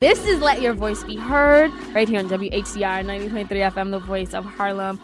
This is Let Your Voice Be Heard right here on WHCR 90.3 FM, the voice of Harlem.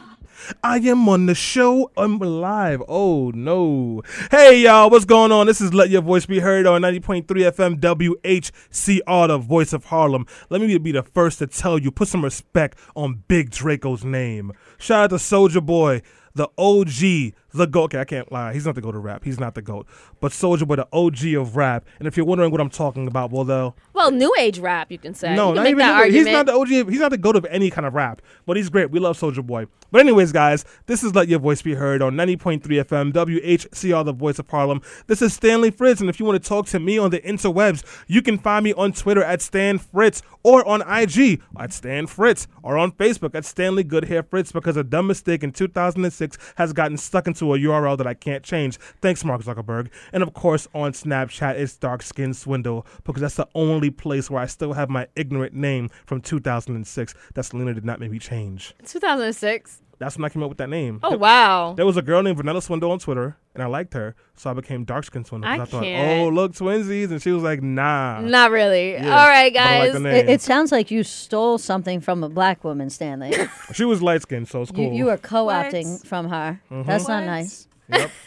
I am on the show. I'm live. Oh no. Hey y'all, what's going on? This is Let Your Voice Be Heard on 90.3 FM WHCR, the voice of Harlem. Let me be the first to tell you, put some respect on Big Draco's name. Shout out to Soulja Boy, the OG, the GOAT. Okay, I can't lie. He's not the GOAT of rap. He's not the GOAT. But Soulja Boy, the OG of rap. And if you're wondering what I'm talking about, well, though. Well, new age rap, you can say. No, you not even. that new- He's not the OG. He's not the goat of any kind of rap, but he's great. We love Soulja Boy. But anyways, guys, this is Let Your Voice Be Heard on 90.3 FM WHCR, the voice of Harlem. This is Stanley Fritz, and if you want to talk to me on the interwebs, you can find me on Twitter at Stan Fritz or on IG at Stan Fritz or on Facebook at Stanley Goodhair Fritz because a dumb mistake in 2006 has gotten stuck into a URL that I can't change. Thanks, Mark Zuckerberg. And of course, on Snapchat, it's Dark Skin Swindle because that's the only place where I still have my ignorant name from 2006 that Selena did not make me change. 2006. That's when I came up with that name. Oh, There- wow. There was a girl named Vanilla Swindle on Twitter, and I liked her, so I became Dark Skin Swindle. I I, thought, can't. oh, look, twinsies, and she was like, nah. Not really. Yeah, All right, but I like guys. the name. It, it sounds like you stole something from a black woman, Stanley. She was light skinned, so it's cool. you, you are co-opting What? from her. Mm-hmm. That's not nice. Yep.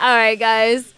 All right, guys.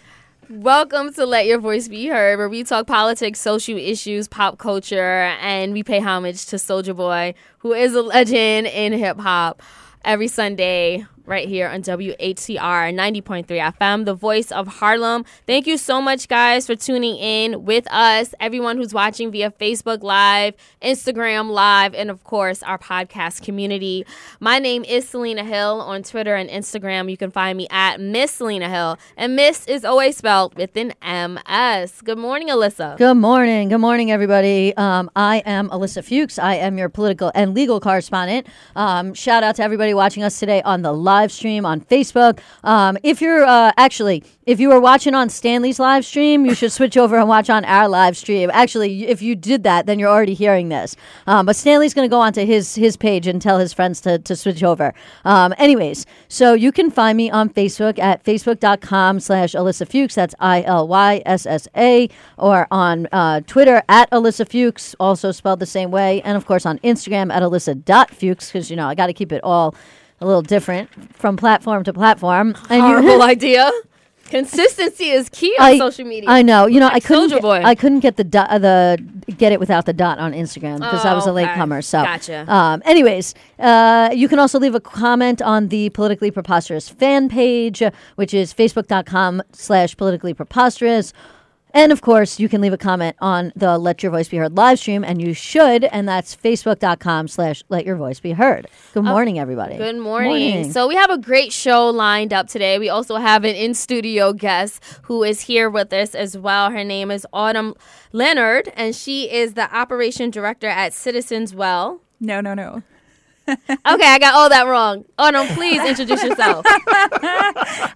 Welcome to Let Your Voice Be Heard, where we talk politics, social issues, pop culture, and we pay homage to Soulja Boy, who is a legend in hip hop, every Sunday right here on WHCR 90.3 FM, the voice of Harlem. Thank you so much, guys, for tuning in with us. Everyone who's watching via Facebook Live, Instagram Live, and of course, our podcast community. My name is Selena Hill on Twitter and Instagram. You can find me at Miss Selena Hill, and Miss is always spelled with an MS. Good morning, Ilyssa. Good morning. Good morning, everybody. Um, I am Ilyssa Fuchs. I am your political and legal correspondent. Um, shout out to everybody watching us today on the live stream on Facebook. Um, if you're uh, actually, if you were watching on Stanley's live stream, you should switch over and watch on our live stream. Actually, if you did that, then you're already hearing this. Um, but Stanley's going to go onto his his page and tell his friends to, to switch over. Um, anyways, so you can find me on Facebook at facebook.com slash Ilyssa Fuchs. That's I L Y S S A. Or on uh, Twitter at Ilyssa Fuchs, also spelled the same way. And of course on Instagram at Ilyssa.Fuchs, because, you know, I got to keep it all a little different from platform to platform. And you- Horrible idea. Consistency is key on I, social media. I know. You know, I couldn't. Get, Boy. I couldn't get the dot, uh, the get it without the dot on Instagram because I was a Oh, okay. latecomer. So, Gotcha. Um, anyways, uh, you can also leave a comment on the politically preposterous fan page, which is facebook.com/slash politically preposterous. And of course, you can leave a comment on the Let Your Voice Be Heard live stream, and you should, and that's facebook.com slash Let Your Voice Be Heard. Good oh, morning, everybody. Oh, Good morning. So we have a great show lined up today. We also have an in studio guest who is here with us as well. Her name is Autumn Leonard, and she is the operation director at Citizens Well. No, no, no. Okay, I got all that wrong. Oh no, please introduce yourself.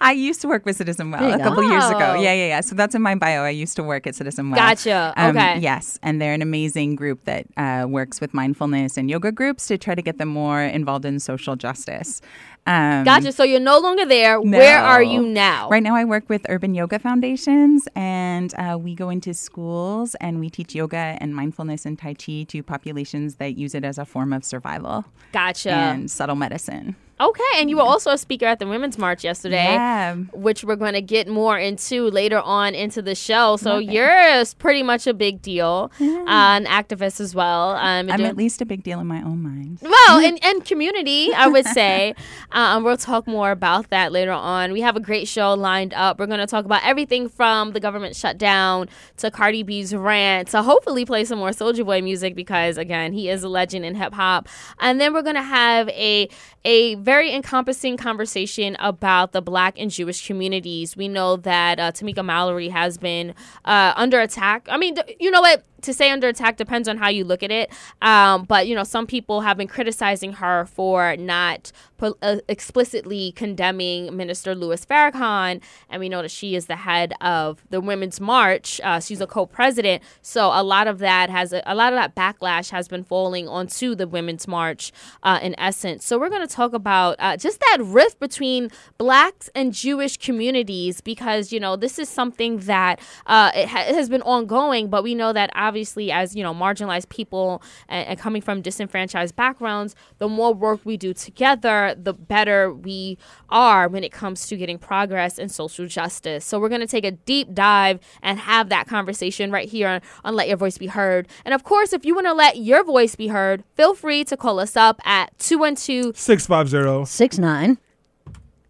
I used to work with Citizen Well a couple years ago. Yeah, yeah, yeah. So that's in my bio. I used to work at Citizen Well. Gotcha. Okay. Yes, and they're an amazing group that uh, works with mindfulness and yoga groups to try to get them more involved in social justice. Um, Gotcha. So you're no longer there. Where are you now? Right now, I work with Urban Yoga Foundations, and uh, we go into schools and we teach yoga and mindfulness and Tai Chi to populations that use it as a form of survival Gotcha. and subtle medicine. Okay, and you were also a speaker at the Women's March yesterday. Yeah. which we're going to get more into later on into the show. So you're pretty much a big deal, uh, an activist as well. Um, I'm at least a big deal in my own mind. well, and, and community, I would say. um, we'll talk more about that later on. We have a great show lined up. We're going to talk about everything from the government shutdown to Cardi B's rant to hopefully play some more Soulja Boy music because, again, he is a legend in hip hop. And then we're going to have a a very encompassing conversation about the Black and Jewish communities. We know that uh, Tamika Mallory has been uh, under attack. I mean, th- you know what? To say under attack depends on how you look at it. Um, but you know, some people have been criticizing her for not uh, explicitly condemning Minister Louis Farrakhan, and we know that she is the head of the Women's March. Uh, she's a co-president, so a lot of that has a, a lot of that backlash has been falling onto the Women's March uh, in essence. So we're going to talk about uh, just that rift between blacks and Jewish communities because you know this is something that uh, it, ha- has been ongoing, but we know that obviously as you know marginalized people and, and coming from disenfranchised backgrounds, the more work we do together, the better we are when it comes to getting progress and social justice. So we're going to take a deep dive and have that conversation right here on, on Let Your Voice Be Heard. And of course, if you want to let your voice be heard, feel free to call us up at 212 650. Six nine.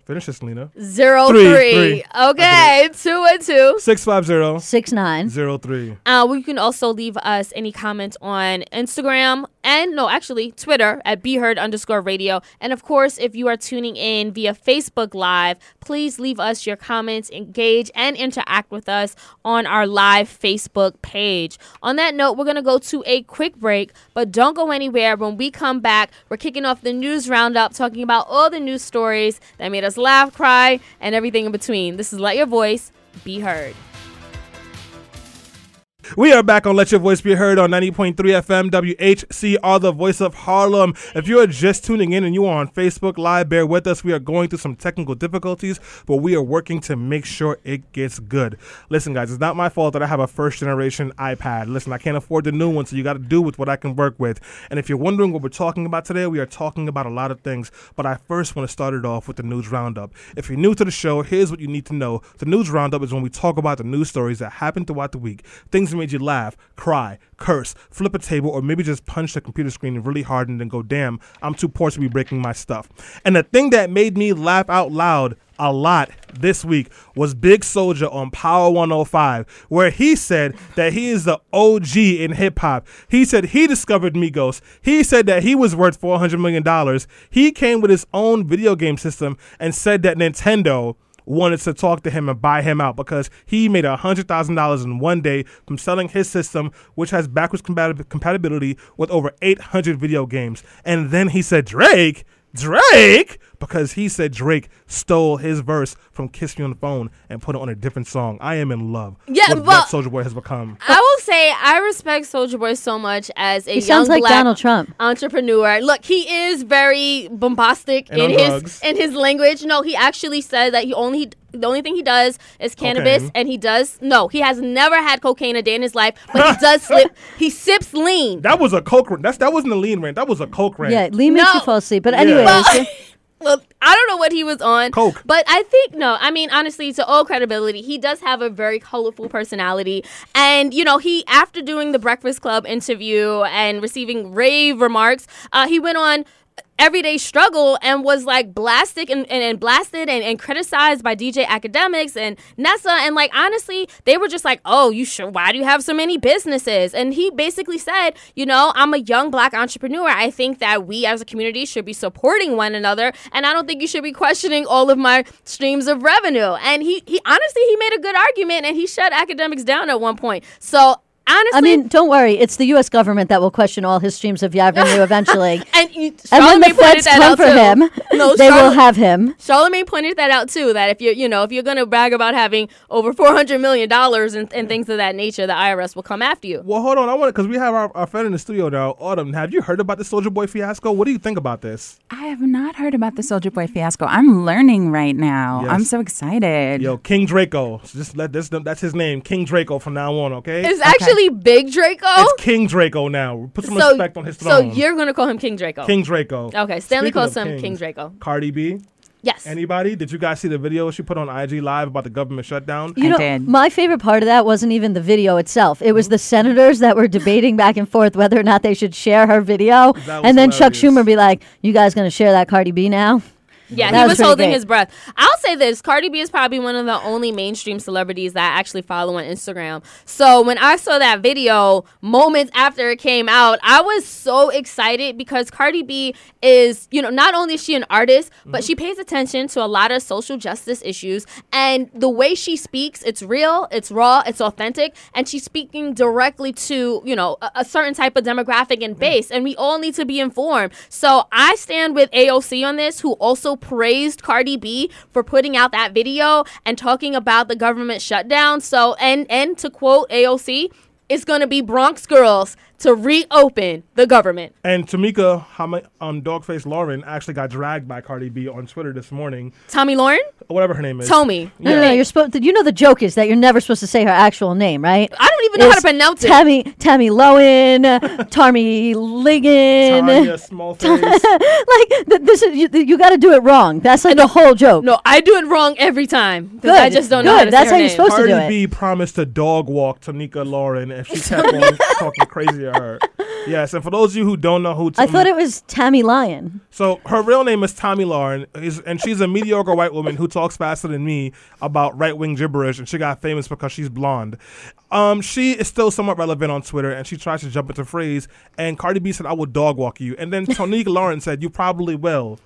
Finish this, Lena. Zero Three, three. three. Okay, two and two. 650 Six nine. 03. Uh, well, you can also leave us any comments on Instagram and no, actually Twitter at BeHeard underscore radio. And of course, if you are tuning in via Facebook Live, please leave us your comments, engage, and interact with us on our live Facebook page. On that note, we're gonna go to a quick break, but don't go anywhere. When we come back, we're kicking off the news roundup, talking about all the news stories that made us laugh, cry, and everything in between. This is Let Your Voice Be Heard. We are back on Let Your Voice Be Heard on 90.3 FM WHCR, the voice of Harlem. If you are just tuning in and you are on Facebook Live, bear with us. We are going through some technical difficulties, but we are working to make sure it gets good. Listen, guys, it's not my fault that I have a first generation iPad. Listen, I can't afford the new one, so you got to do with what I can work with. And if you're wondering what we're talking about today, we are talking about a lot of things, but I first want to start it off with the news roundup. If you're new to the show, here's what you need to know. The news roundup is when we talk about the news stories that happened throughout the week, things made you laugh, cry, curse, flip a table, or maybe just punch the computer screen really hard and then go, damn, I'm too poor to be breaking my stuff. And the thing that made me laugh out loud a lot this week was Big Soldier on Power 105, where he said that he is the OG in hip hop. He said he discovered Migos. He said that he was worth $400 million. He came with his own video game system and said that Nintendo wanted to talk to him and buy him out because he made $100,000 in one day from selling his system, which has backwards compatib- compatibility with over 800 video games. And then he said, Drake? Drake? Because he said Drake stole his verse from Kiss Me on the Phone and put it on a different song. I am in love Yeah, with but- what Soulja Boy has become. I say I respect Soulja Boy so much as a He young sounds like black Donald Trump. entrepreneur. Look, he is very bombastic And in his drugs. in his language. No, he actually said that he only the only thing he does is cannabis, Cocaine. and he does no, he has never had cocaine a day in his life, but he does slip. He sips lean. That was a coke rant. That's that wasn't a lean rant. That was a coke rant. Yeah, Lee makes you fall asleep. But Yeah. Well, I don't know what he was on. Coke. But I think, no, I mean, honestly, to all credibility, he does have a very colorful personality. And, you know, he, after doing the Breakfast Club interview and receiving rave remarks, uh, he went on everyday struggle and was like blasted and, and, and blasted and, and criticized by DJ Akademiks and Nessa. And like honestly they were just like oh you sure why do you have so many businesses? And he basically said you know I'm a young black entrepreneur. I think that we as a community should be supporting one another and I don't think you should be questioning all of my streams of revenue. And he he honestly he made a good argument and he shut Akademiks down at one point. So honestly I mean, don't worry. It's the U.S. government that will question all his streams of revenue eventually. and, you, and when the Charlamagne pointed feds that come out for too. him, No, they will have him. Charlamagne pointed that out too. That if you're, you know, if you're gonna brag about having over four hundred million dollars and, and things of that nature, the IRS will come after you. Well, hold on. I want because we have our, our friend in the studio now, Autumn. Have you heard about the Soulja Boy fiasco? What do you think about this? I have not heard about the Soulja Boy fiasco. I'm learning right now. Yes. I'm so excited. Yo, King Draco. Just let this. That's his name, King Draco, from now on. Okay. It's actually Big Draco. It's King Draco now. Put some so, respect on his throne. so you're gonna call him King Draco. King Draco. Okay, Stanley Speaking calls of him King Draco. Cardi B. Yes. Anybody? Did you guys see the video she put on IG Live about the government shutdown? You I know, did. my favorite part of that wasn't even the video itself. It Mm-hmm. was the senators that were debating back and forth whether or not they should share her video. That was And then Chuck. Schumer be like, "You guys going to share that Cardi B now?" Yeah, That he was was holding great. his breath. I'll say this: Cardi B is probably one of the only mainstream celebrities that I actually follow on Instagram. So when I saw that video moments after it came out, I was so excited because Cardi B is, you know, not only is she an artist, but mm-hmm. she pays attention to a lot of social justice issues, and the way she speaks, it's real, it's raw, it's authentic, and she's speaking directly to, you know, a, a certain type of demographic and mm. base, and we all need to be informed. So I stand with AOC on this, who also praised Cardi B for putting out that video and talking about the government shutdown. So and and to quote AOC, it's gonna be Bronx girls to reopen the government. And Tamika, how my, um, Dogface Lauren actually got dragged by Cardi B on Twitter this morning, Tomi Lahren, whatever her name is. Tommy. No, no, no. You're supposed. To, you know the joke is that you're never supposed to say her actual name, right? I don't even know how to It's pronounce it. Tammy, Tammy Lowen, Tarmy Ligon. Tanya Small Face. like th- this is you, you got to do it wrong. That's like the whole joke. No, I do it wrong every time Good, I just don't know how to That's say how her you're name. supposed to do it. Cardi. B promised to dog walk Tamika Lauren if she kept on talking crazy her. Yes, and for those of you who don't know who I thought it was Tammy Lion. So her real name is Tomi Lahren, is- and she's a mediocre white woman who talks faster than me about right wing gibberish, and she got famous because she's blonde. Um, she is still somewhat relevant on Twitter, and she tries to jump into phrase. And Cardi B said, "I will dog walk you," and then Tonique Lauren said, "You probably will."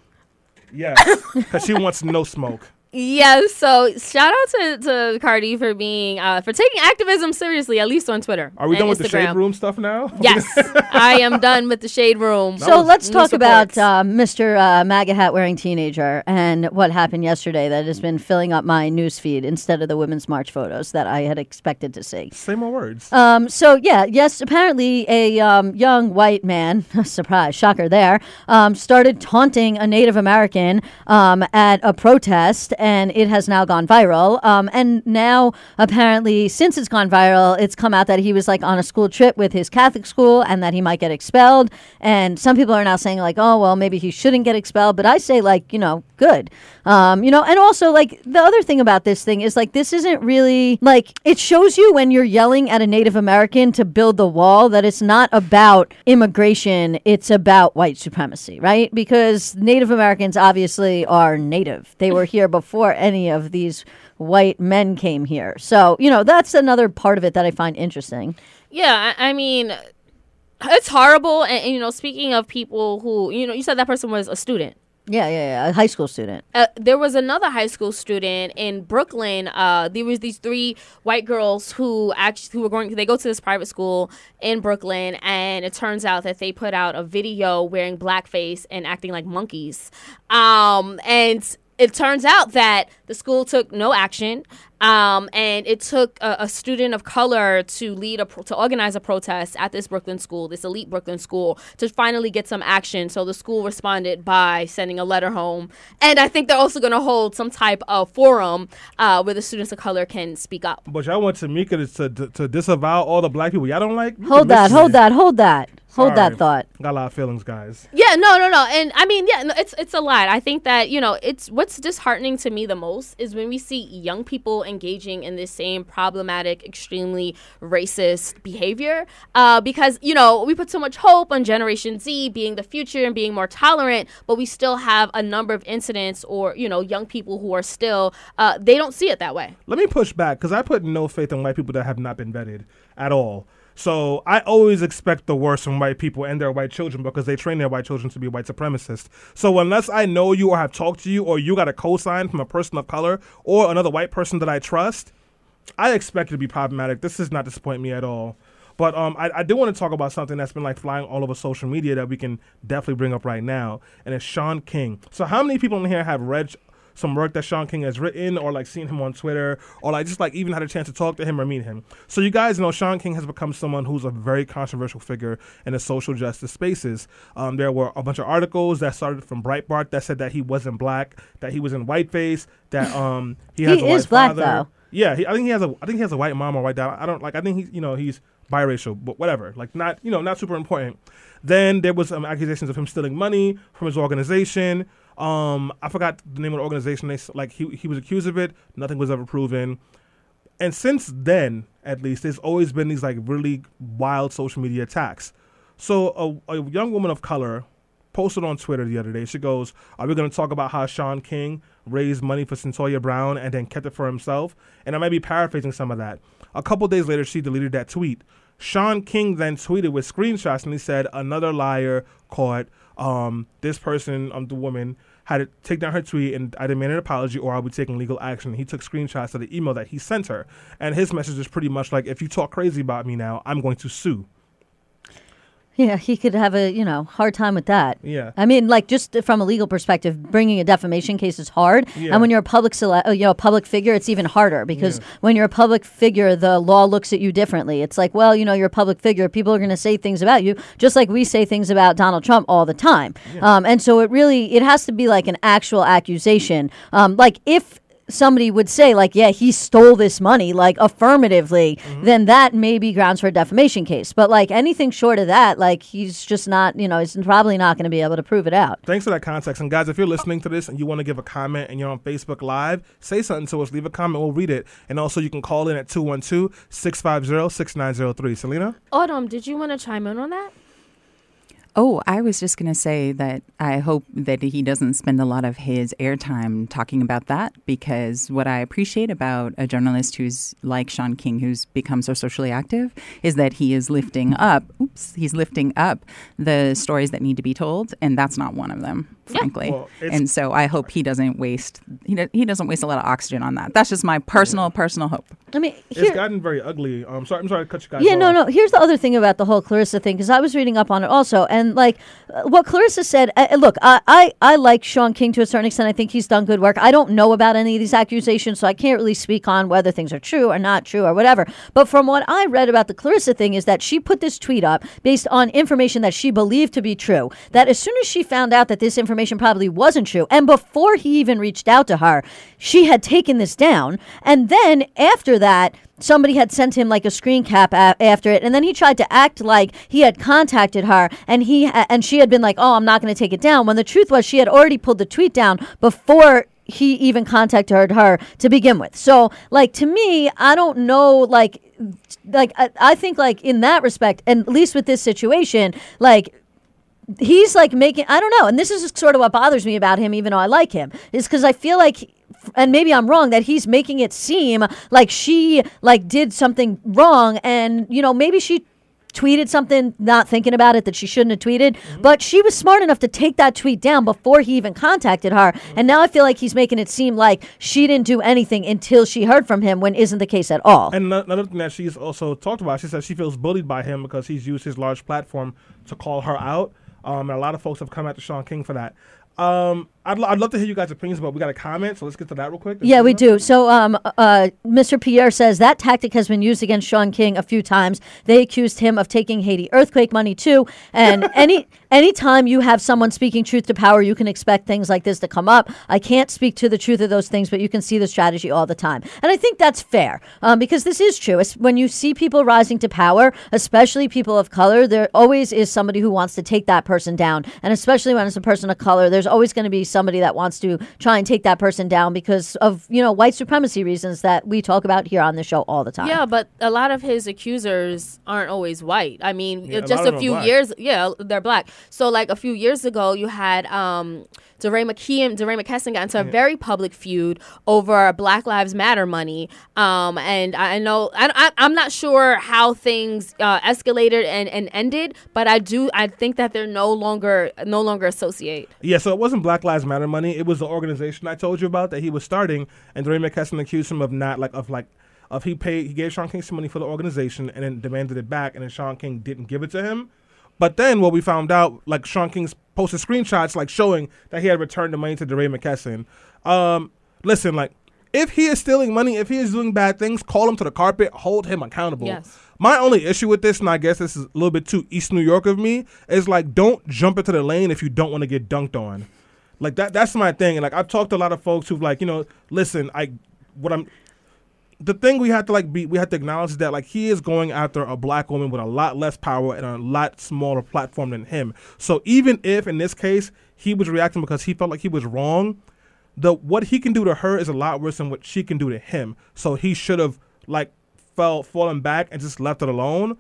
Yes, because she wants no smoke. Yeah, so shout out to, to Cardi for being uh, for taking activism seriously, at least on Twitter. Are we and done with the shade room stuff now? Yes, I am done with the shade room. So was let's talk about uh, Mr. Uh, MAGA hat wearing teenager and what happened yesterday that has been filling up my news feed instead of the Women's March photos that I had expected to see. Say more words. Um, so yeah, yes, apparently a um, young white man, surprise, shocker there, um, started taunting a Native American um, at a protest, and it has now gone viral. Um, and now apparently, since it's gone viral, it's come out that he was like on a school trip with his Catholic school, and that he might get expelled. And some people are now saying like, oh well, maybe he shouldn't get expelled. But I say like, you know, good. Um, you know, and also like the other thing about this thing is like this isn't really like it shows you when you're yelling at a Native American to build the wall that it's not about immigration, it's about white supremacy, right? Because Native Americans obviously are native. They were here before any of these white men came here. So, you know, that's another part of it that I find interesting. Yeah, I, I mean, it's horrible. And, and, you know, speaking of people who, you know, you said that person was a student. Yeah, yeah, yeah. A high school student. Uh, there was another high school student in Brooklyn. Uh, there was these three white girls who actually who were going. They go to this private school in Brooklyn, and it turns out that they put out a video wearing blackface and acting like monkeys. Um, and it turns out that the school took no action. Um, and it took a, a student of color to lead a pro- to organize a protest at this Brooklyn school, this elite Brooklyn school, to finally get some action. So the school responded by sending a letter home, and I think they're also going to hold some type of forum uh, where the students of color can speak up. But y'all want Tamika to, to, to disavow all the black people y'all don't like? You Hold that, listen. hold that, hold that. Hold Sorry. that thought. Got a lot of feelings, guys. Yeah, no, no, no, and I mean, yeah, no, it's it's a lot. I think that you know, it's what's disheartening to me the most is when we see young people engaging in this same problematic, extremely racist behavior. Uh, because you know, we put so much hope on Generation Z being the future and being more tolerant, but we still have a number of incidents or you know, young people who are still uh, they don't see it that way. Let me push back because I put no faith in white people that have not been vetted at all. So I always expect the worst from white people and their white children because they train their white children to be white supremacists. So unless I know you or have talked to you or you got a cosign from a person of color or another white person that I trust, I expect it to be problematic. This does not disappoint me at all. But um, I, I do want to talk about something that's been like flying all over social media that we can definitely bring up right now, and it's Shaun King. So how many people in here have read some work that Shaun King has written, or like seen him on Twitter, or like just like even had a chance to talk to him or meet him? So you guys know Shaun King has become someone who's a very controversial figure in the social justice spaces. Um, there were a bunch of articles that started from Breitbart that said that he wasn't black, that he was in whiteface, that um he has He a is white black, father. though. Yeah, he, I think he has a I think he has a white mom or white dad. I don't like. I think he's you know he's biracial, but whatever. Like not you know not super important. Then there was um, accusations of him stealing money from his organization. Um, I forgot the name of the organization. They like he he was accused of it. Nothing was ever proven. And since then, at least, there's always been these like really wild social media attacks. So a, a young woman of color posted on Twitter the other day. She goes, "Are we going to talk about how Shaun King raised money for Cyntoia Brown and then kept it for himself?" And I might be paraphrasing some of that. A couple days later, she deleted that tweet. Shaun King then tweeted with screenshots and he said, "Another liar caught. Um, this person, um, the woman." Had to take down her tweet and I demand an apology or I'll be taking legal action. He took screenshots of the email that he sent her. And his message is pretty much like, if you talk crazy about me now, I'm going to sue. Yeah, he could have a you know hard time with that. Yeah. I mean, like just from a legal perspective, bringing a defamation case is hard, Yeah. and when you're a public cele- uh, you know a public figure, it's even harder because Yeah. when you're a public figure, the law looks at you differently. It's like, well, you know, you're a public figure, people are going to say things about you, just like we say things about Donald Trump all the time. Um, and so it really it has to be like an actual accusation. Um, like if somebody would say like yeah he stole this money like affirmatively mm-hmm. then that may be grounds for a defamation case but like anything short of that like he's just not you know he's probably not going to be able to prove it out Thanks for that context. And guys, if you're listening to this and you want to give a comment and you're on Facebook Live, say something to us. Leave a comment. We'll read it. And also, you can call in at 212 650 6903. Selena? Autumn, did you want to chime in on that? Oh, I was just going to say that I hope that he doesn't spend a lot of his airtime talking about that because what I appreciate about a journalist who's like Shaun King, who's become so socially active, is that he is lifting up, oops, he's lifting up the stories that need to be told, and that's not one of them, Yeah. frankly. Well, and so I hope he doesn't waste he, do, he doesn't waste a lot of oxygen on that. That's just my personal personal hope. i mean It's gotten very ugly. Um, sorry, I'm sorry to cut you guys Yeah, off. no, no. Here's the other thing about the whole Clarissa thing because I was reading up on it also, and like uh, what Clarissa said. Uh, look, I, I I like Shaun King to a certain extent. I think he's done good work. I don't know about any of these accusations, so I can't really speak on whether things are true or not true or whatever. But from what I read about the Clarissa thing is that she put this tweet up based on information that she believed to be true. That as soon as she found out that this information probably wasn't true, and before he even reached out to her, she had taken this down, and then after that somebody had sent him like a screen cap a- after it and then he tried to act like he had contacted her and he ha- and she had been like oh i'm not going to take it down when the truth was she had already pulled the tweet down before he even contacted her to begin with so like to me i don't know like like I, I think like in that respect and at least with this situation like he's like making I don't know, and this is sort of what bothers me about him, even though I like him, is because I feel like. And maybe I'm wrong that he's making it seem like she like did something wrong, and you know maybe she tweeted something not thinking about it that she shouldn't have tweeted, but she was smart enough to take that tweet down before he even contacted her. And now I feel like he's making it seem like she didn't do anything until she heard from him, when isn't the case at all. And ano- another thing that she's also talked about, she says she feels bullied by him because he's used his large platform to call her out. Um, and a lot of folks have come after Shaun King for that. Um, I'd, lo- I'd love to hear you guys' opinions, but we got a comment, so let's get to that real quick. Yeah, we do. So, um, uh, Mr. Pierre says that tactic has been used against Shaun King a few times. They accused him of taking Haiti earthquake money too. And any anytime you have someone speaking truth to power, you can expect things like this to come up. I can't speak to the truth of those things, but you can see the strategy all the time. And I think that's fair um, because this is true. It's when you see people rising to power, especially people of color, there always is somebody who wants to take that person down. And especially when it's a person of color, there's always going to be somebody that wants to try and take that person down because of you know white supremacy reasons that we talk about here on the show all the time. Yeah, but a lot of his accusers aren't always white. I mean, Yeah, just lot of a few years, yeah, they're black. So like a few years ago, you had um DeRay McKeon, DeRay McKesson got into a very public feud over Black Lives Matter money. Um, and I know I, I, I'm not sure how things uh, escalated and, and ended, but I do I think that they're no longer no longer associate. Yeah, so it wasn't Black Lives Matter money. It was the organization I told you about that he was starting, and DeRay McKesson accused him of not like of like of he paid he gave Shaun King some money for the organization and then demanded it back, and then Shaun King didn't give it to him. But then what we found out, like Shaun King's posted screenshots like showing that he had returned the money to DeRay McKesson. Um, listen, like if he is stealing money, if he is doing bad things, call him to the carpet, hold him accountable. Yes. My only issue with this, and I guess this is a little bit too East New York of me, is like don't jump into the lane if you don't want to get dunked on. Like that that's my thing. And like I've talked to a lot of folks who've like, you know, listen, I what I'm the thing we have to like be we have to acknowledge is that like he is going after a black woman with a lot less power and a lot smaller platform than him. So even if in this case he was reacting because he felt like he was wrong, the what he can do to her is a lot worse than what she can do to him. So he should have like fell fallen back and just left it alone.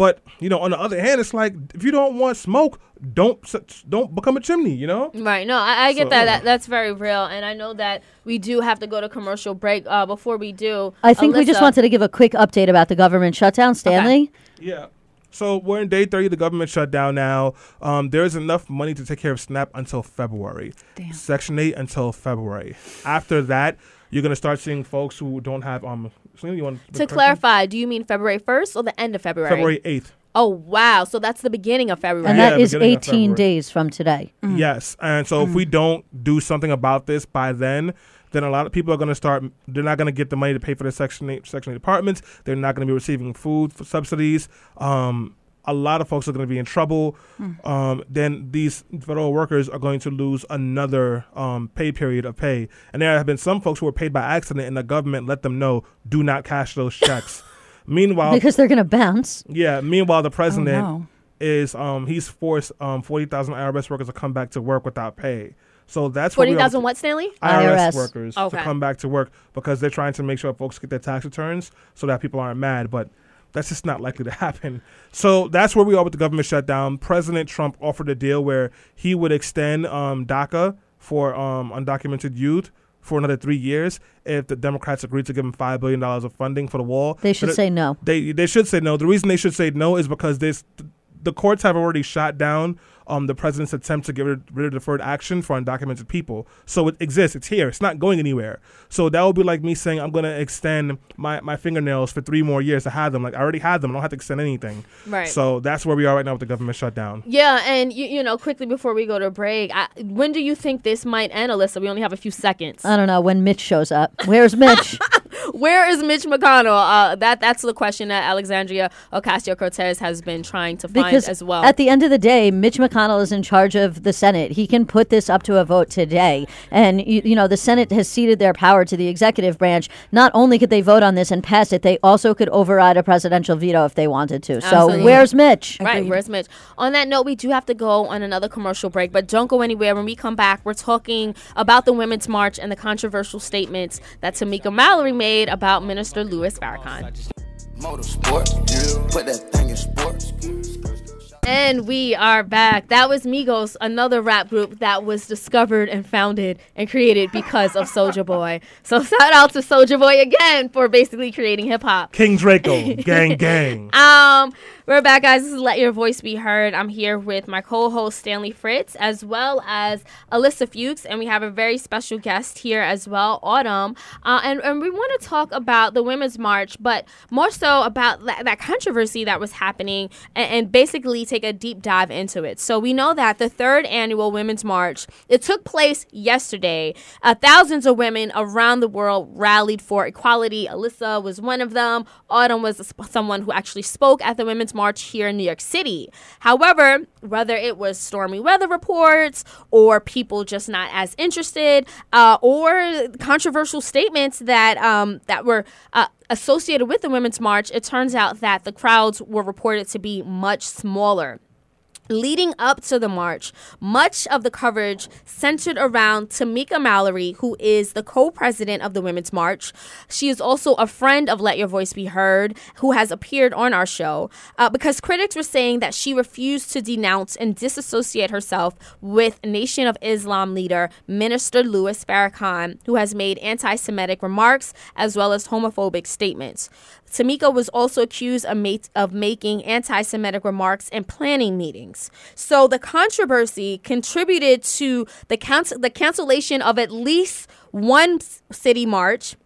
But you know, on the other hand, it's like if you don't want smoke, don't don't become a chimney. You know. Right. No, I, I get So- that. that. That's very real, and I know that we do have to go to commercial break. Uh, before we do, I think we just wanted to give a quick update about the government shutdown, Stanley. Yeah. So we're in day 30. The government shutdown now. Um, there's enough money to take care of SNAP until February. Damn. Section 8 until February. After that, you're going to start seeing folks who don't have. um. Selena, you want To clarify, do you mean February first or the end of February? February 8th. Oh wow! So that's the beginning of February. And Yeah, that is 18 days from today. Yes, and so if we don't do something about this by then, then a lot of people are going to start. They're not going to get the money to pay for their Section Eight, Section Eight apartments. They're not going to be receiving food for subsidies. Um, a lot of folks are going to be in trouble. Um, then these federal workers are going to lose another um, pay period of pay. And there have been some folks who were paid by accident, and the government let them know do not cash those checks. Meanwhile, Because they're going to bounce. yeah. Meanwhile, the president no. is um he's forced um forty thousand IRS workers to come back to work without pay. So that's what we Forty are- thousand what, Stanley? IRS, IRS. workers Okay. to come back to work because they're trying to make sure folks get their tax returns so that people aren't mad. But that's just not likely to happen. So that's where we are with the government shutdown. President Trump offered a deal where he would extend um, DACA for um, undocumented youth for another three years if the Democrats agreed to give him five billion dollars of funding for the wall. They should it- say no. they they should say no. The reason they should say no is because this the courts have already shot down um, the president's attempt to get rid, rid of deferred action for undocumented people. So it exists. It's here. It's not going anywhere. So that would be like me saying I'm going to extend my, my fingernails for three more years to have them. Like I already had them. I don't have to extend anything. Right. So that's where we are right now with the government shutdown. Yeah, and you, you know, quickly before we go to break, I, when do you think this might end, Ilyssa? We only have a few seconds. I don't know when Mitch shows up. Where's Mitch? Where is Mitch McConnell? Uh, that that's the question that Alexandria Ocasio Cortez has been trying to find because as well. at the end of the day, Mitch McConnell is in charge of the Senate. He can put this up to a vote today, and you, you know the Senate has ceded their power to the executive branch. Not only could they vote on this and pass it, they also could override a presidential veto if they wanted to. So where's Mitch? Right, Agreed. where's Mitch? On that note, we do have to go on another commercial break, but don't go anywhere. When we come back, we're talking about the Women's March and the controversial statements that Tamika Mallory made about Minister Louis Farrakhan. Motorsport, put that thing in sports. And we are back. That was Migos, another rap group that was discovered and founded and created because of Soulja Boy. So shout out to Soulja Boy again for basically creating hip hop. King Draco, gang, gang. Um, we're back, guys. This is Let Your Voice Be Heard. I'm here with my co-host Stanley Fritz, as well as Ilyssa Fuchs, and we have a very special guest here as well, Autumn. Uh, and and we want to talk about the Women's March, but more so about that, that controversy that was happening, and, and basically take a deep dive into it. So we know that the third annual Women's March it took place yesterday. Uh, thousands of women around the world rallied for equality. Ilyssa was one of them. Autumn was someone who actually spoke at the Women's March here in New York City. However, whether it was stormy weather reports or people just not as interested, uh, or controversial statements that um, that were uh, associated with the Women's March, it turns out that the crowds were reported to be much smaller. Leading up to the march, much of the coverage centered around Tamika Mallory, who is the co president of the Women's March. She is also a friend of Let Your Voice Be Heard, who has appeared on our show, uh, because critics were saying that she refused to denounce and disassociate herself with Nation of Islam leader Minister Louis Farrakhan, who has made anti Semitic remarks as well as homophobic statements. Tamika was also accused of, ma- of making anti Semitic remarks in planning meetings. So the controversy contributed to the, counsel- the cancellation of at least one city march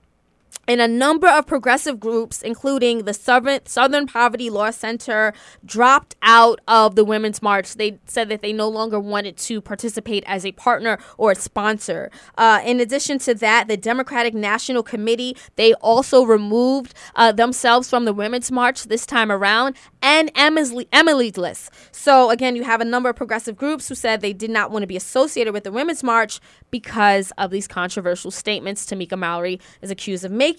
and a number of progressive groups, including the Southern, Southern Poverty Law Center, dropped out of the Women's March. They said that they no longer wanted to participate as a partner or a sponsor. Uh, in addition to that, the Democratic National Committee, they also removed uh, themselves from the Women's March this time around, and Emily, Emily's list. So, again, you have a number of progressive groups who said they did not want to be associated with the Women's March because of these controversial statements Tamika Mallory is accused of making.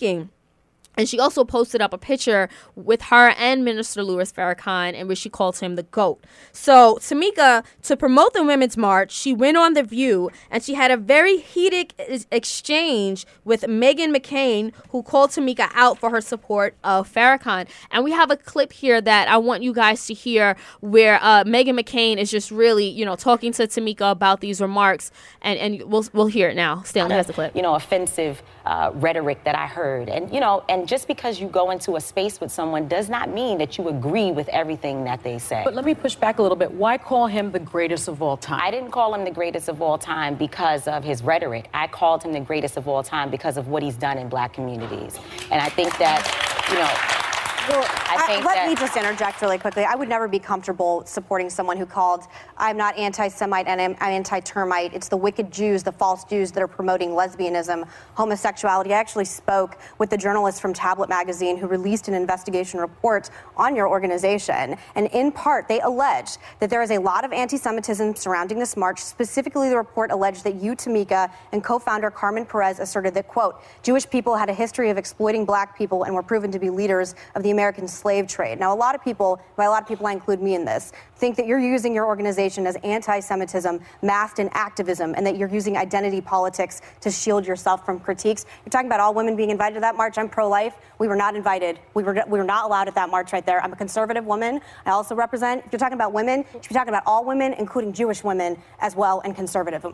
And she also posted up a picture with her and Minister Louis Farrakhan in which she called him the GOAT. So, Tamika, to promote the Women's March, she went on The View and she had a very heated exchange with Meghan McCain, who called Tamika out for her support of Farrakhan. And we have a clip here that I want you guys to hear where uh, Meghan McCain is just really, you know, talking to Tamika about these remarks. And, and we'll, we'll hear it now. Stanley has the clip. you know, offensive uh, rhetoric that I heard. And, you know, and just because you go into a space with someone does not mean that you agree with everything that they say. But let me push back a little bit. Why call him the greatest of all time? I didn't call him the greatest of all time because of his rhetoric. I called him the greatest of all time because of what he's done in black communities. And I think that, you know, I I- think let that me just interject really quickly. I would never be comfortable supporting someone who called, I'm not anti Semite and I'm, I'm anti termite. It's the wicked Jews, the false Jews that are promoting lesbianism, homosexuality. I actually spoke with the journalist from Tablet Magazine who released an investigation report on your organization. And in part, they alleged that there is a lot of anti Semitism surrounding this march. Specifically, the report alleged that you, Tamika, and co founder Carmen Perez asserted that, quote, Jewish people had a history of exploiting black people and were proven to be leaders of the American slave trade. Now, a lot of people, by a lot of people, I include me in this, think that you're using your organization as anti Semitism masked in activism and that you're using identity politics to shield yourself from critiques. You're talking about all women being invited to that march. I'm pro life. We were not invited. We were, we were not allowed at that march right there. I'm a conservative woman. I also represent, if you're talking about women, you should be talking about all women, including Jewish women as well, and conservative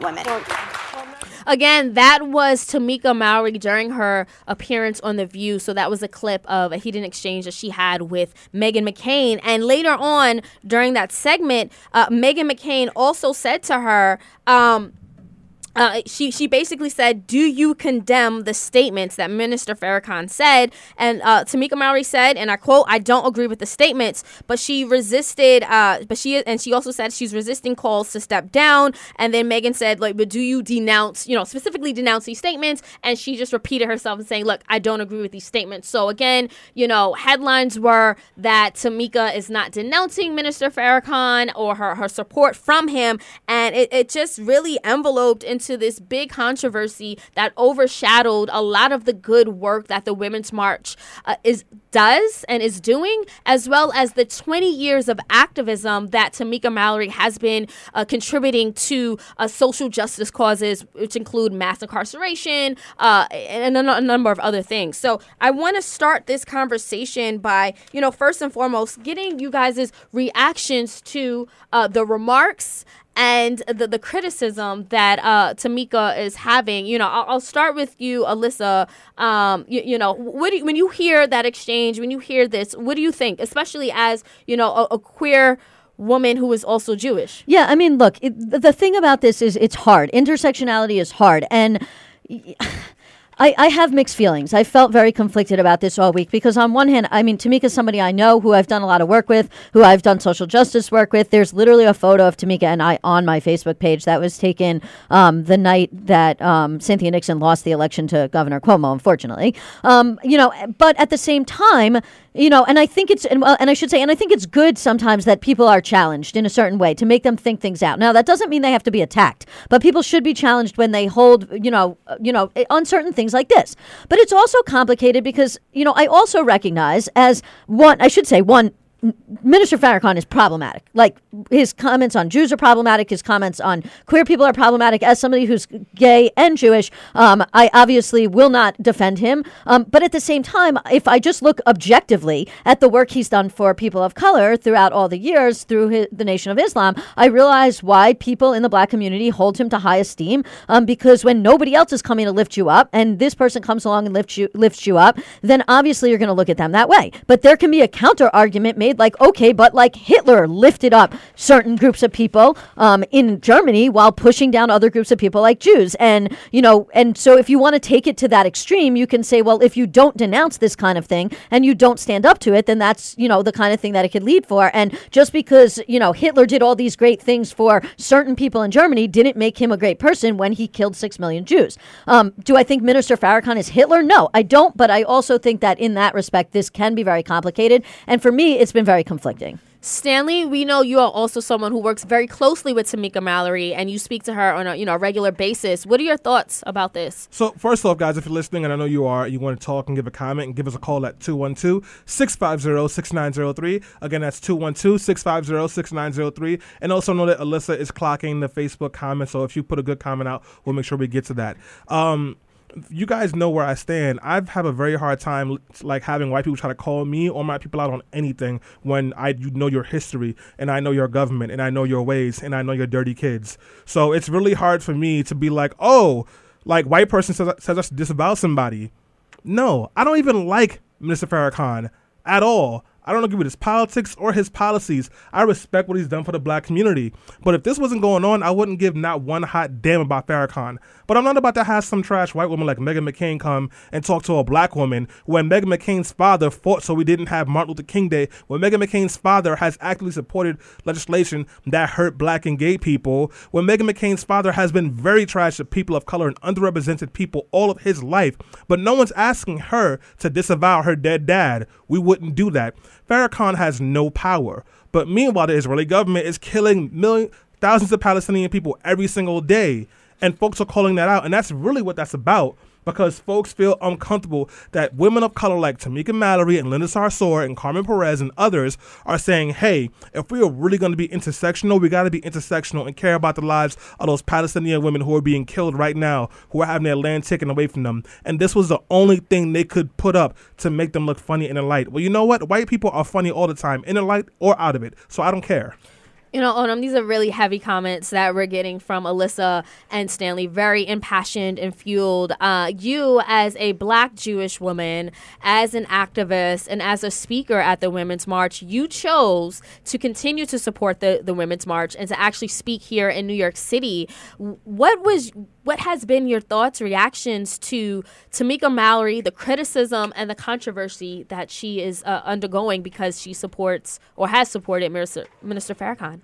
women. Again, that was Tamika Mallory during her appearance on The View. So that was a clip of a heated exchange that she had with Meghan McCain. And later on during that segment, uh, Meghan McCain also said to her, um, uh, she she basically said, "Do you condemn the statements that Minister Farrakhan said?" And uh, Tamika Mallory said, and I quote, "I don't agree with the statements," but she resisted. Uh, but she and she also said she's resisting calls to step down. And then Meghan said, "Like, but do you denounce? You know, specifically denounce these statements?" And she just repeated herself and saying, "Look, I don't agree with these statements." So again, you know, headlines were that Tamika is not denouncing Minister Farrakhan or her her support from him, and it, it just really enveloped into this big controversy that overshadowed a lot of the good work that the Women's March uh, is does and is doing, as well as the 20 years of activism that Tamika Mallory has been uh, contributing to uh, social justice causes, which include mass incarceration uh, and a, a number of other things. So I want to start this conversation by, you know, first and foremost, getting you guys' reactions to uh, the remarks and the, the criticism that uh, Tamika is having. You know, I'll, I'll start with you, Ilyssa. Um, you, you know, what you, when you hear that exchange, when you hear this, what do you think, especially as you know a, a queer woman who is also Jewish? Yeah, I mean, look, it, the thing about this is it's hard. Intersectionality is hard, and. I, I have mixed feelings. I felt very conflicted about this all week because, on one hand, I mean, Tamika's somebody I know who I've done a lot of work with, who I've done social justice work with. There's literally a photo of Tamika and I on my Facebook page that was taken um, the night that um, Cynthia Nixon lost the election to Governor Cuomo, unfortunately. Um, you know, but at the same time, you know, and I think it's, and, well, and I should say, and I think it's good sometimes that people are challenged in a certain way to make them think things out. Now, that doesn't mean they have to be attacked, but people should be challenged when they hold, you know, uh, you know, on certain things like this. But it's also complicated because, you know, I also recognize as one, I should say, one, Minister Farrakhan is problematic. Like his comments on Jews are problematic. His comments on queer people are problematic. As somebody who's gay and Jewish, um, I obviously will not defend him. Um, but at the same time, if I just look objectively at the work he's done for people of color throughout all the years through his, the Nation of Islam, I realize why people in the black community hold him to high esteem. Um, because when nobody else is coming to lift you up, and this person comes along and lifts you lifts you up, then obviously you're going to look at them that way. But there can be a counter argument made like, okay, but like Hitler lifted up certain groups of people um, in Germany while pushing down other groups of people like Jews. And, you know, and so if you want to take it to that extreme, you can say, well, if you don't denounce this kind of thing and you don't stand up to it, then that's, you know, the kind of thing that it could lead for. And just because, you know, Hitler did all these great things for certain people in Germany didn't make him a great person when he killed six million Jews. Um, do I think Minister Farrakhan is Hitler? No, I don't. But I also think that in that respect, this can be very complicated. And for me, it's been very conflicting. Stanley, we know you are also someone who works very closely with Tamika Mallory, and you speak to her on a you know a regular basis. What are your thoughts about this? So, first off, guys, if you're listening, and I know you are, you want to talk and give a comment and give us a call at 212 650 6903. Again, that's 212 650 6903. And also know that Ilyssa is clocking the Facebook comments. So, if you put a good comment out, we'll make sure we get to that. Um, you guys know where I stand. I've have a very hard time like having white people try to call me or my people out on anything when I you know your history and I know your government and I know your ways and I know your dirty kids. So it's really hard for me to be like, oh, like white person says says us to disavow somebody. No, I don't even like Minister Farrakhan at all. I don't agree with his politics or his policies. I respect what he's done for the black community. But if this wasn't going on, I wouldn't give not one hot damn about Farrakhan. But I'm not about to have some trash white woman like Meghan McCain come and talk to a black woman when Meghan McCain's father fought so we didn't have Martin Luther King Day, when Meghan McCain's father has actively supported legislation that hurt black and gay people, when Meghan McCain's father has been very trash to people of color and underrepresented people all of his life. But no one's asking her to disavow her dead dad. We wouldn't do that. Farrakhan has no power. But meanwhile, the Israeli government is killing millions, thousands of Palestinian people every single day. And folks are calling that out. And that's really what that's about because folks feel uncomfortable that women of color like Tamika Mallory and Linda Sarsour and Carmen Perez and others are saying, hey, if we are really going to be intersectional, we got to be intersectional and care about the lives of those Palestinian women who are being killed right now, who are having their land taken away from them. And this was the only thing they could put up to make them look funny in the light. Well, you know what? White people are funny all the time, in the light or out of it. So I don't care. You know, Autumn, these are really heavy comments that we're getting from Ilyssa and Stanley. Very impassioned and fueled. Uh, you, as a black Jewish woman, as an activist, and as a speaker at the Women's March, you chose to continue to support the, the Women's March and to actually speak here in New York City. What was what has been your thoughts, reactions to Tamika Mallory, the criticism and the controversy that she is uh, undergoing because she supports or has supported Minister, Minister Farrakhan?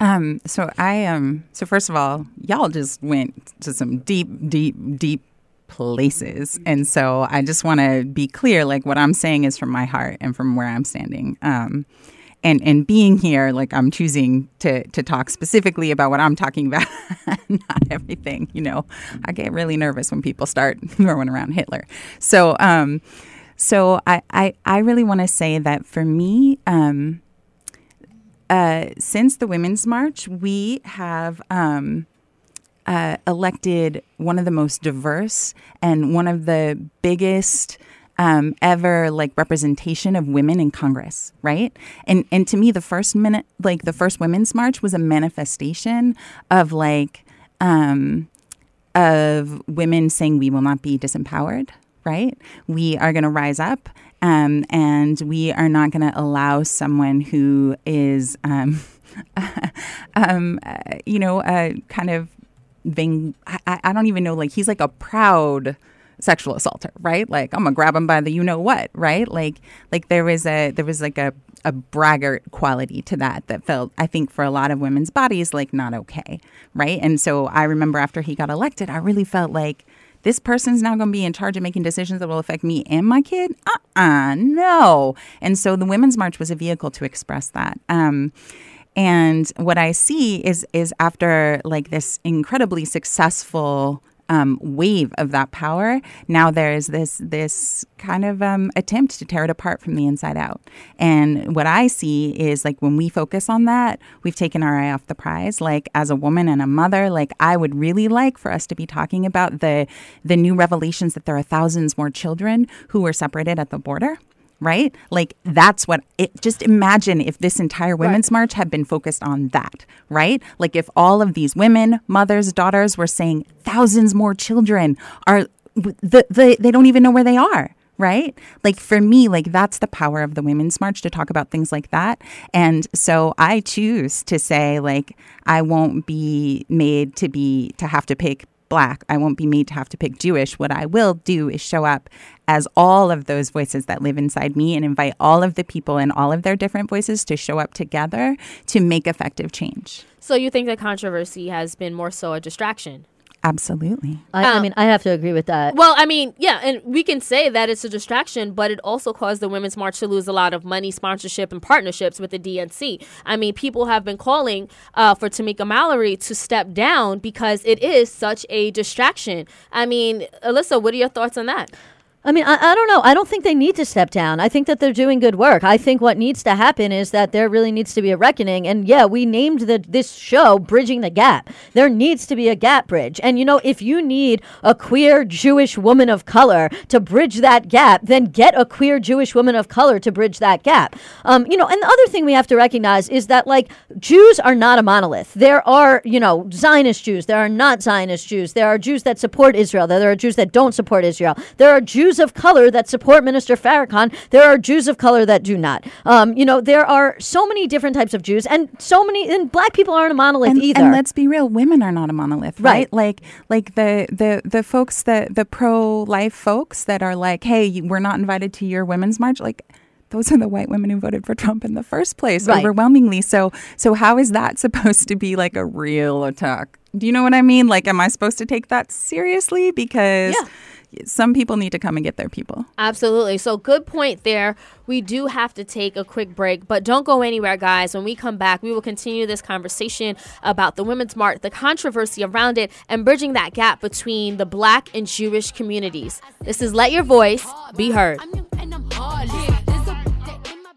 Um, so I um so first of all, y'all just went to some deep, deep, deep places. And so I just want to be clear like what I'm saying is from my heart and from where I'm standing. Um and and being here like i'm choosing to to talk specifically about what i'm talking about not everything you know. I get really nervous when people start throwing around hitler. So um so i i, I really want to say that for me um uh since the women's march we have um uh, elected one of the most diverse and one of the biggest um, ever like representation of women in Congress, right? And and to me, the first minute, like the first Women's March, was a manifestation of like um, of women saying we will not be disempowered, right? We are going to rise up, um, and we are not going to allow someone who is, um, um, uh, you know, uh, kind of being. I, I don't even know. Like he's like a proud sexual assaulter, right? Like I'm gonna grab him by the you know what, right? Like like there was a there was like a a braggart quality to that that felt I think for a lot of women's bodies like not okay, right? And so I remember after he got elected, I really felt like this person's now going to be in charge of making decisions that will affect me and my kid? Uh-uh, no. And so the Women's March was a vehicle to express that. Um, and what I see is is after like this incredibly successful um, wave of that power, now there is this this kind of um, attempt to tear it apart from the inside out. And what I see is like when we focus on that, we've taken our eye off the prize. Like as a woman and a mother, like I would really like for us to be talking about the the new revelations that there are thousands more children who were separated at the border right? Like that's what it just imagine if this entire women's right. march had been focused on that, right? Like if all of these women, mothers, daughters were saying thousands more children are the, the they don't even know where they are. Right? Like for me, like that's the power of the Women's March to talk about things like that. And so I choose to say, like, I won't be made to be, to have to pick black. I won't be made to have to pick Jewish. What I will do is show up as all of those voices that live inside me and invite all of the people and all of their different voices to show up together to make effective change. So you think that controversy has been more so a distraction? Absolutely. I, um, I, mean, I have to agree with that. Well, I mean, yeah, and we can say that it's a distraction, but it also caused the Women's March to lose a lot of money, sponsorship, and partnerships with the DNC. I mean, people have been calling uh, for Tamika Mallory to step down because it is such a distraction. I mean, Ilyssa, what are your thoughts on that? I mean, I, I don't know. I don't think they need to step down. I think that they're doing good work. I think what needs to happen is that there really needs to be a reckoning. And yeah, we named the, this show Bridging the Gap. There needs to be a gap bridge. And you know, if you need a queer Jewish woman of color to bridge that gap, then get a queer Jewish woman of color to bridge that gap. Um, you know, and the other thing we have to recognize is that like Jews are not a monolith. There are, you know, Zionist Jews. There are not Zionist Jews. There are Jews that support Israel. There are Jews that don't support Israel. There are Jews Jews of color that support Minister Farrakhan. There are Jews of color that do not. Um, you know, there are so many different types of Jews, and so many. And black people aren't a monolith and, either. and let's be real, women are not a monolith, right? Right. Like, like the the the folks that the pro life folks that are like, hey, we're not invited to your women's march, like. Those are the white women who voted for Trump in the first place, Right. overwhelmingly. So, so how is that supposed to be like a real attack? Do you know what I mean? Like, am I supposed to take that seriously? Because some people need to come and get their people. Absolutely. So, good point there. We do have to take a quick break, but don't go anywhere, guys. When we come back, we will continue this conversation about the Women's March, the controversy around it, and bridging that gap between the black and Jewish communities. This is Let Your Voice Be Heard.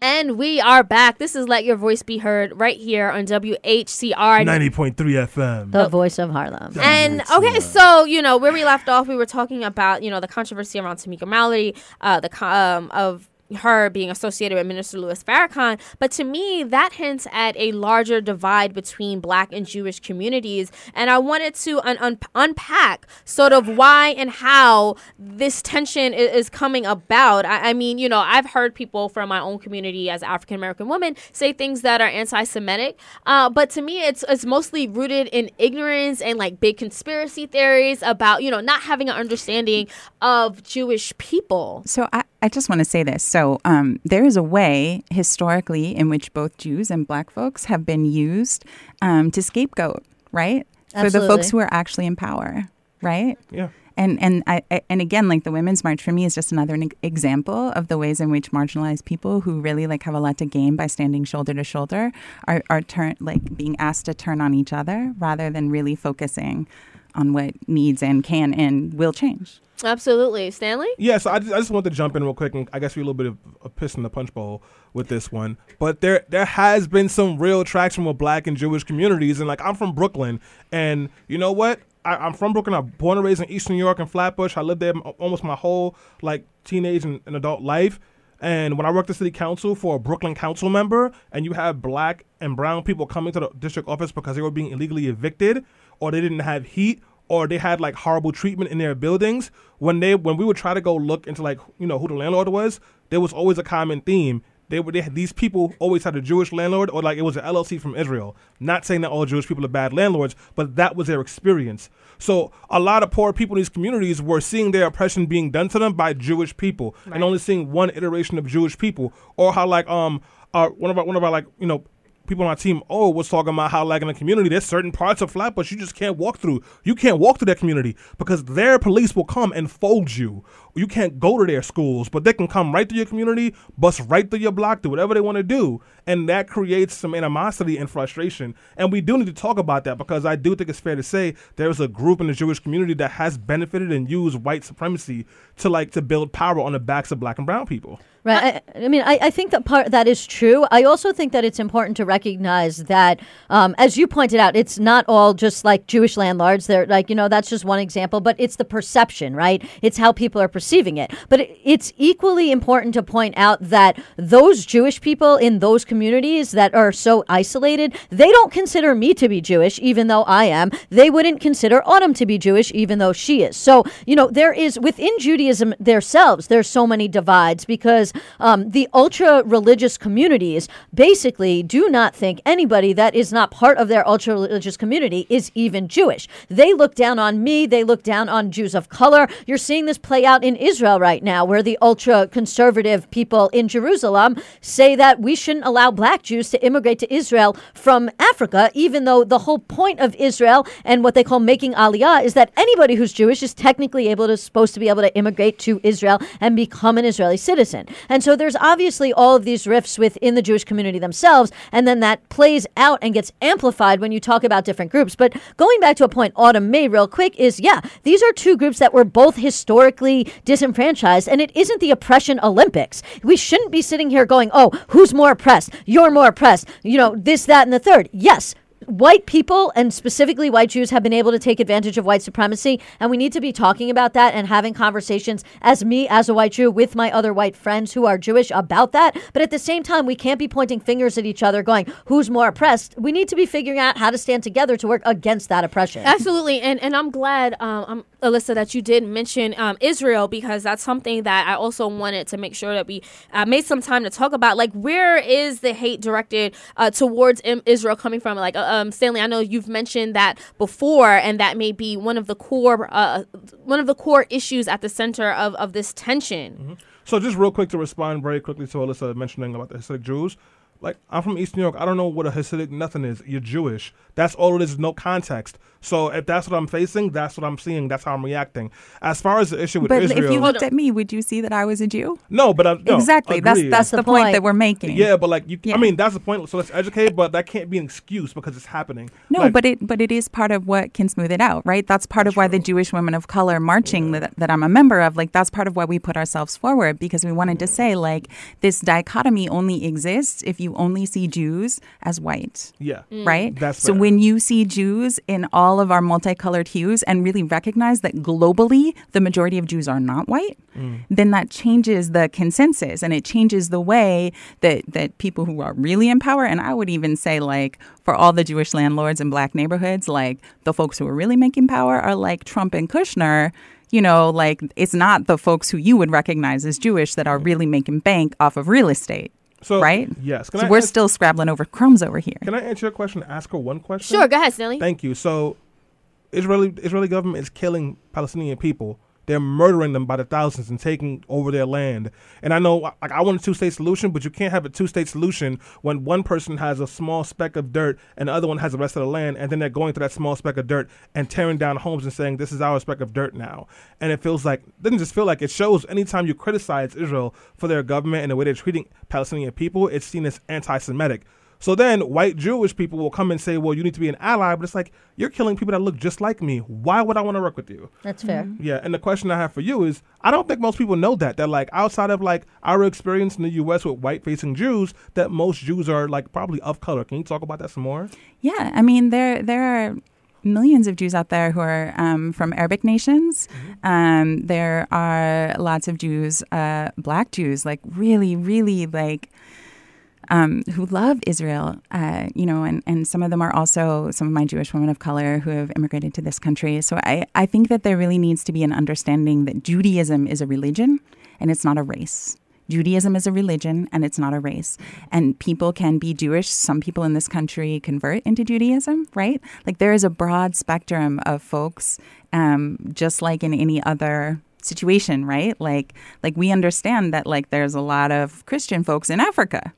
And we are back. This is Let Your Voice Be Heard right here on WHCR. 90.3 FM. the voice of Harlem. And okay, so you know where we left off, we were talking about you know the controversy around Tamika Mallory, uh, the co- um, of her being associated with Minister Louis Farrakhan. But to me, that hints at a larger divide between Black and Jewish communities, and I wanted to un- un- unpack sort of why and how this tension is, is coming about. I-, I mean, you know, I've heard people from my own community as African American women say things that are anti-Semitic, uh, but to me, it's it's mostly rooted in ignorance and like big conspiracy theories about you know not having an understanding of Jewish people. So I, I just want to say this. So um, there is a way historically in which both Jews and Black folks have been used um, to scapegoat, right? For the folks who are actually in power, right? Yeah. And and I, I and again, like the Women's March for me is just another example of the ways in which marginalized people who really like have a lot to gain by standing shoulder to shoulder are are turn like being asked to turn on each other rather than really focusing on what needs and can and will change. Absolutely, Stanley. Yeah, so I just, I just want to jump in real quick, and I guess we're a little bit of a piss in the punch bowl with this one. But there there has been some real traction with Black and Jewish communities, and like I'm from Brooklyn, and you know what? I, I'm from Brooklyn. I'm born and raised in East New York and Flatbush. I lived there almost my whole like teenage and, and adult life. And when I worked the city council for a Brooklyn council member, and you have black and brown people coming to the district office because they were being illegally evicted, or they didn't have heat, or they had like horrible treatment in their buildings, when they when we would try to go look into like you know who the landlord was, there was always a common theme. They were they had, these people always had a Jewish landlord or like it was an LLC from Israel. Not saying that all Jewish people are bad landlords, but that was their experience. So a lot of poor people in these communities were seeing their oppression being done to them by Jewish people, and only seeing one iteration of Jewish people, or how like um uh, one of our one of our like you know people on our team oh was talking about how like in the community there's certain parts of Flatbush you just can't walk through. You can't walk through that community because their police will come and fold you. You can't go to their schools, but they can come right through your community, bust right through your block, do whatever they want to do, and that creates some animosity and frustration. And we do need to talk about that because I do think it's fair to say there's a group in the Jewish community that has benefited and used white supremacy to like to build power on the backs of black and brown people. Right. I, I mean, I, I think that part that is true. I also think that it's important to recognize that, um, as you pointed out, it's not all just like Jewish landlords. They're like, you know, that's just one example, but it's the perception, right? It's how people are perceiving it. But it, it's equally important to point out that those Jewish people in those communities that are so isolated, they don't consider me to be Jewish, even though I am. They wouldn't consider Autumn to be Jewish, even though she is. So, you know, there is within Judaism themselves, there's so many divides because um, the ultra religious communities basically do not think anybody that is not part of their ultra religious community is even Jewish. They look down on me, they look down on Jews of color. You're seeing this play out in Israel right now, where the ultra conservative people in Jerusalem say that we shouldn't allow black Jews to immigrate to Israel from Africa, even though the whole point of Israel and what they call making aliyah is that anybody who's Jewish is technically able to supposed to be able to immigrate to Israel and become an Israeli citizen. And so there's obviously all of these rifts within the Jewish community themselves, and then that plays out and gets amplified when you talk about different groups. But going back to a point Autumn made real quick is yeah, these are two groups that were both historically disenfranchised, and it isn't the oppression Olympics. We shouldn't be sitting here going, oh, who's more oppressed? You're more oppressed. You know, this, that, and the third. Yes, white people and specifically white Jews have been able to take advantage of white supremacy. And we need to be talking about that and having conversations as me, as a white Jew, with my other white friends who are Jewish about that. But at the same time, we can't be pointing fingers at each other going, who's more oppressed? We need to be figuring out how to stand together to work against that oppression. Absolutely, and and I'm glad, um, um, Ilyssa, that you did mention um, Israel because that's something that I also wanted to make sure that we uh, made some time to talk about. Like, where is the hate directed uh, towards Israel coming from? Like, uh, um, Stanley, I know you've mentioned that before, and that may be one of the core uh, one of the core issues at the center of of this tension. So just real quick to respond very quickly to Ilyssa mentioning about the Hasidic Jews. Like I'm from East New York. I don't know what a Hasidic nothing is. You're Jewish. That's all it is. No context. So if that's what I'm facing, that's what I'm seeing. That's how I'm reacting. As far as the issue with Israel. But Israel, if you looked at me, would you see that I was a Jew? no, but I, no, exactly. That's agreed. that's the, the point. point. that we're making. yeah, but like you, Yeah. I mean, that's the point. So let's educate, but that can't be an excuse because it's happening. No, Like, but it but it is part of what can smooth it out, right? That's part of why the Jewish women of color marching that, that I'm a member of, like that's part of why we put ourselves forward because we wanted to say like this dichotomy only exists if you only see Jews as white. yeah, mm. Right? That's so fair. when you see Jews in all of our multicolored hues and really recognize that globally the majority of Jews are not white, mm. then that changes the consensus and it changes the way that, that people who are really in power, and I would even say like for all the Jewish landlords in black neighborhoods, like the folks who are really making power are like Trump and Kushner. You know, like it's not the folks who you would recognize as Jewish that are mm. really making bank off of real estate. So right? yes. Can So I we're ans- still scrabbling over crumbs over here. Can I answer your question? Ask her one question. Sure, go ahead, Stanley. Thank you. So, Israeli Israeli government is killing Palestinian people. They're murdering them by the thousands and taking over their land. And I know, like, I want a two-state solution, but you can't have a two-state solution when one person has a small speck of dirt and the other one has the rest of the land, and then they're going through that small speck of dirt and tearing down homes and saying, "This is our speck of dirt now." And it feels like doesn't just feel like it shows. Anytime you criticize Israel for their government and the way they're treating Palestinian people, it's seen as anti-Semitic. So then white Jewish people will come and say, well, you need to be an ally, but it's like, you're killing people that look just like me. Why would I want to work with you? That's fair. Yeah, and the question I have for you is, I don't think most people know that. That like outside of like our experience in the U.S. with white facing Jews, that most Jews are like probably of color. Can you talk about that some more? Yeah, I mean there there are millions of Jews out there who are um, from Arabic nations. Um, there are lots of Jews, uh, black Jews, like really, really like. Um, who love Israel, uh, you know, and, and some of them are also some of my Jewish women of color who have immigrated to this country. So I, I think that there really needs to be an understanding that Judaism is a religion and it's not a race. Judaism is a religion and it's not a race. And people can be Jewish. Some people in this country convert into Judaism, right? Like there is a broad spectrum of folks, um, just like in any other situation, right? Like like we understand that like there's a lot of Christian folks in Africa,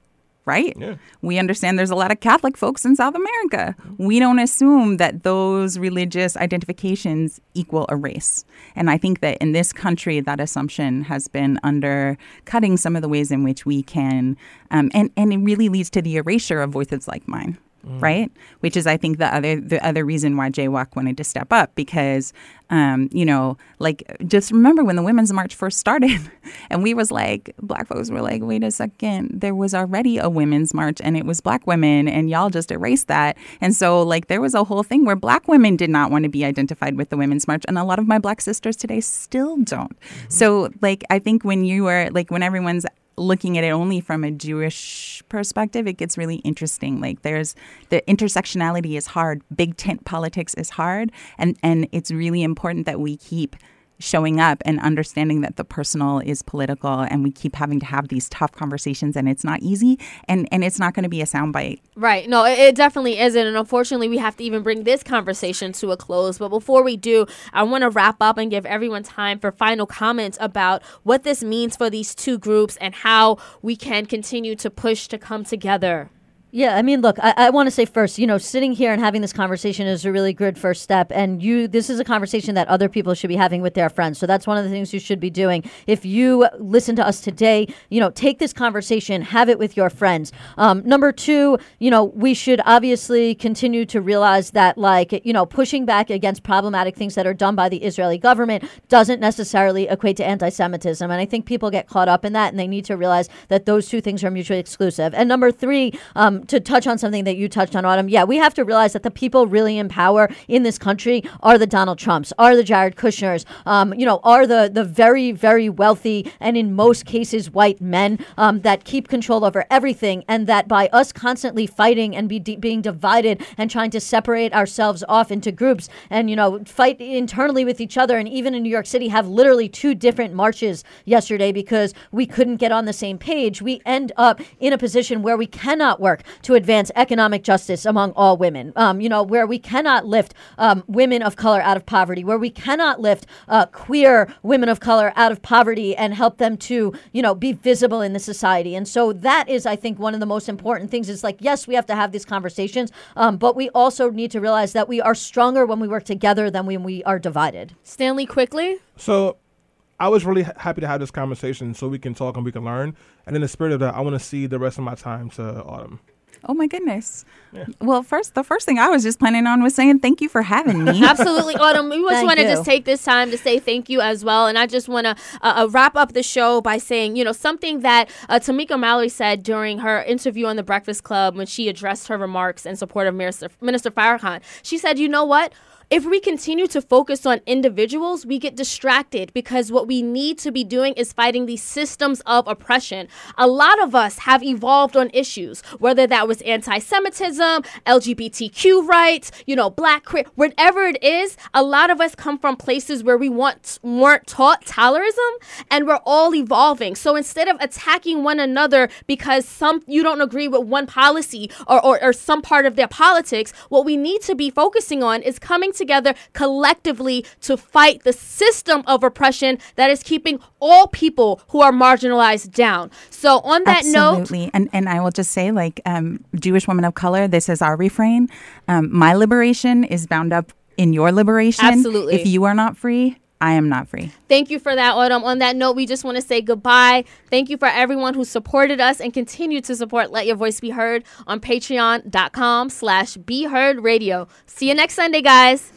right? Yeah. We understand there's a lot of Catholic folks in South America. We don't assume that those religious identifications equal a race. And I think that in this country, that assumption has been undercutting some of the ways in which we can, um, and, and it really leads to the erasure of voices like mine. Right, which is I think the other the other reason why Jaywalk wanted to step up because, um, you know, like just remember when the Women's March first started, and we was like black folks were like, wait a second, there was already a Women's March and it was black women, and y'all just erased that, and so like there was a whole thing where black women did not want to be identified with the Women's March, and a lot of my black sisters today still don't. So like I think when you are like when everyone's looking at it only from a Jewish perspective, it gets really interesting. Like there's the intersectionality is hard, big tent politics is hard, and and it's really important that we keep showing up and understanding that the personal is political and we keep having to have these tough conversations and it's not easy and and it's not going to be a soundbite Right. No, it, it definitely isn't. And unfortunately, we have to even bring this conversation to a close. But before we do, I want to wrap up and give everyone time for final comments about what this means for these two groups and how we can continue to push to come together. Yeah, I mean, look, I, I want to say first, you know, sitting here and having this conversation is a really good first step. And you, this is a conversation that other people should be having with their friends. So that's one of the things you should be doing. If you listen to us today, you know, take this conversation, have it with your friends. Um, number two, you know, we should obviously continue to realize that, like, you know, pushing back against problematic things that are done by the Israeli government doesn't necessarily equate to anti Semitism. And I think people get caught up in that and they need to realize that those two things are mutually exclusive. And number three, um, to touch on something that you touched on, Autumn, yeah, we have to realize that the people really in power in this country are the Donald Trumps, are the Jared Kushners, um, you know, are the the very very wealthy and in most cases white men um, that keep control over everything, and that by us constantly fighting and be de- being divided and trying to separate ourselves off into groups and you know fight internally with each other, and even in New York City have literally two different marches yesterday because we couldn't get on the same page. We end up in a position where we cannot work to advance economic justice among all women. Um, you know, where we cannot lift um, women of color out of poverty, where we cannot lift uh, queer women of color out of poverty and help them to, you know, be visible in the society. And so that is, I think, one of the most important things. Is like, yes, we have to have these conversations, um, but we also need to realize that we are stronger when we work together than when we are divided. Stanley, quickly. So I was really ha- happy to have this conversation so we can talk and we can learn. And in the spirit of that, I want to see the rest of my time to Autumn. Oh my goodness. Well, first, the first thing I was just planning on was saying thank you for having me. Absolutely, Autumn. We just Thank want to just take this time to say thank you as well. And I just want to uh, uh, wrap up the show by saying, you know, something that uh, Tamika Mallory said during her interview on The Breakfast Club when she addressed her remarks in support of Minister, Minister Farrakhan. She said, you know what? If we continue to focus on individuals, we get distracted because what we need to be doing is fighting these systems of oppression. A lot of us have evolved on issues, whether that was anti Semitism, LGBTQ rights, you know, black, queer, whatever it is. A lot of us come from places where we want, weren't taught tolerism and we're all evolving. So instead of attacking one another because some you don't agree with one policy or, or, or some part of their politics, what we need to be focusing on is coming together collectively to fight the system of oppression that is keeping all people who are marginalized down. So on that note, Absolutely. And and I will just say, like, um, Jewish women of color, this is our refrain. Um, my liberation is bound up in your liberation. Absolutely. If you are not free, I am not free. Thank you for that, Autumn. On that note, we just want to say goodbye. Thank you for everyone who supported us and continue to support Let Your Voice Be Heard on patreon.com slash Be Heard Radio. See you next Sunday, guys.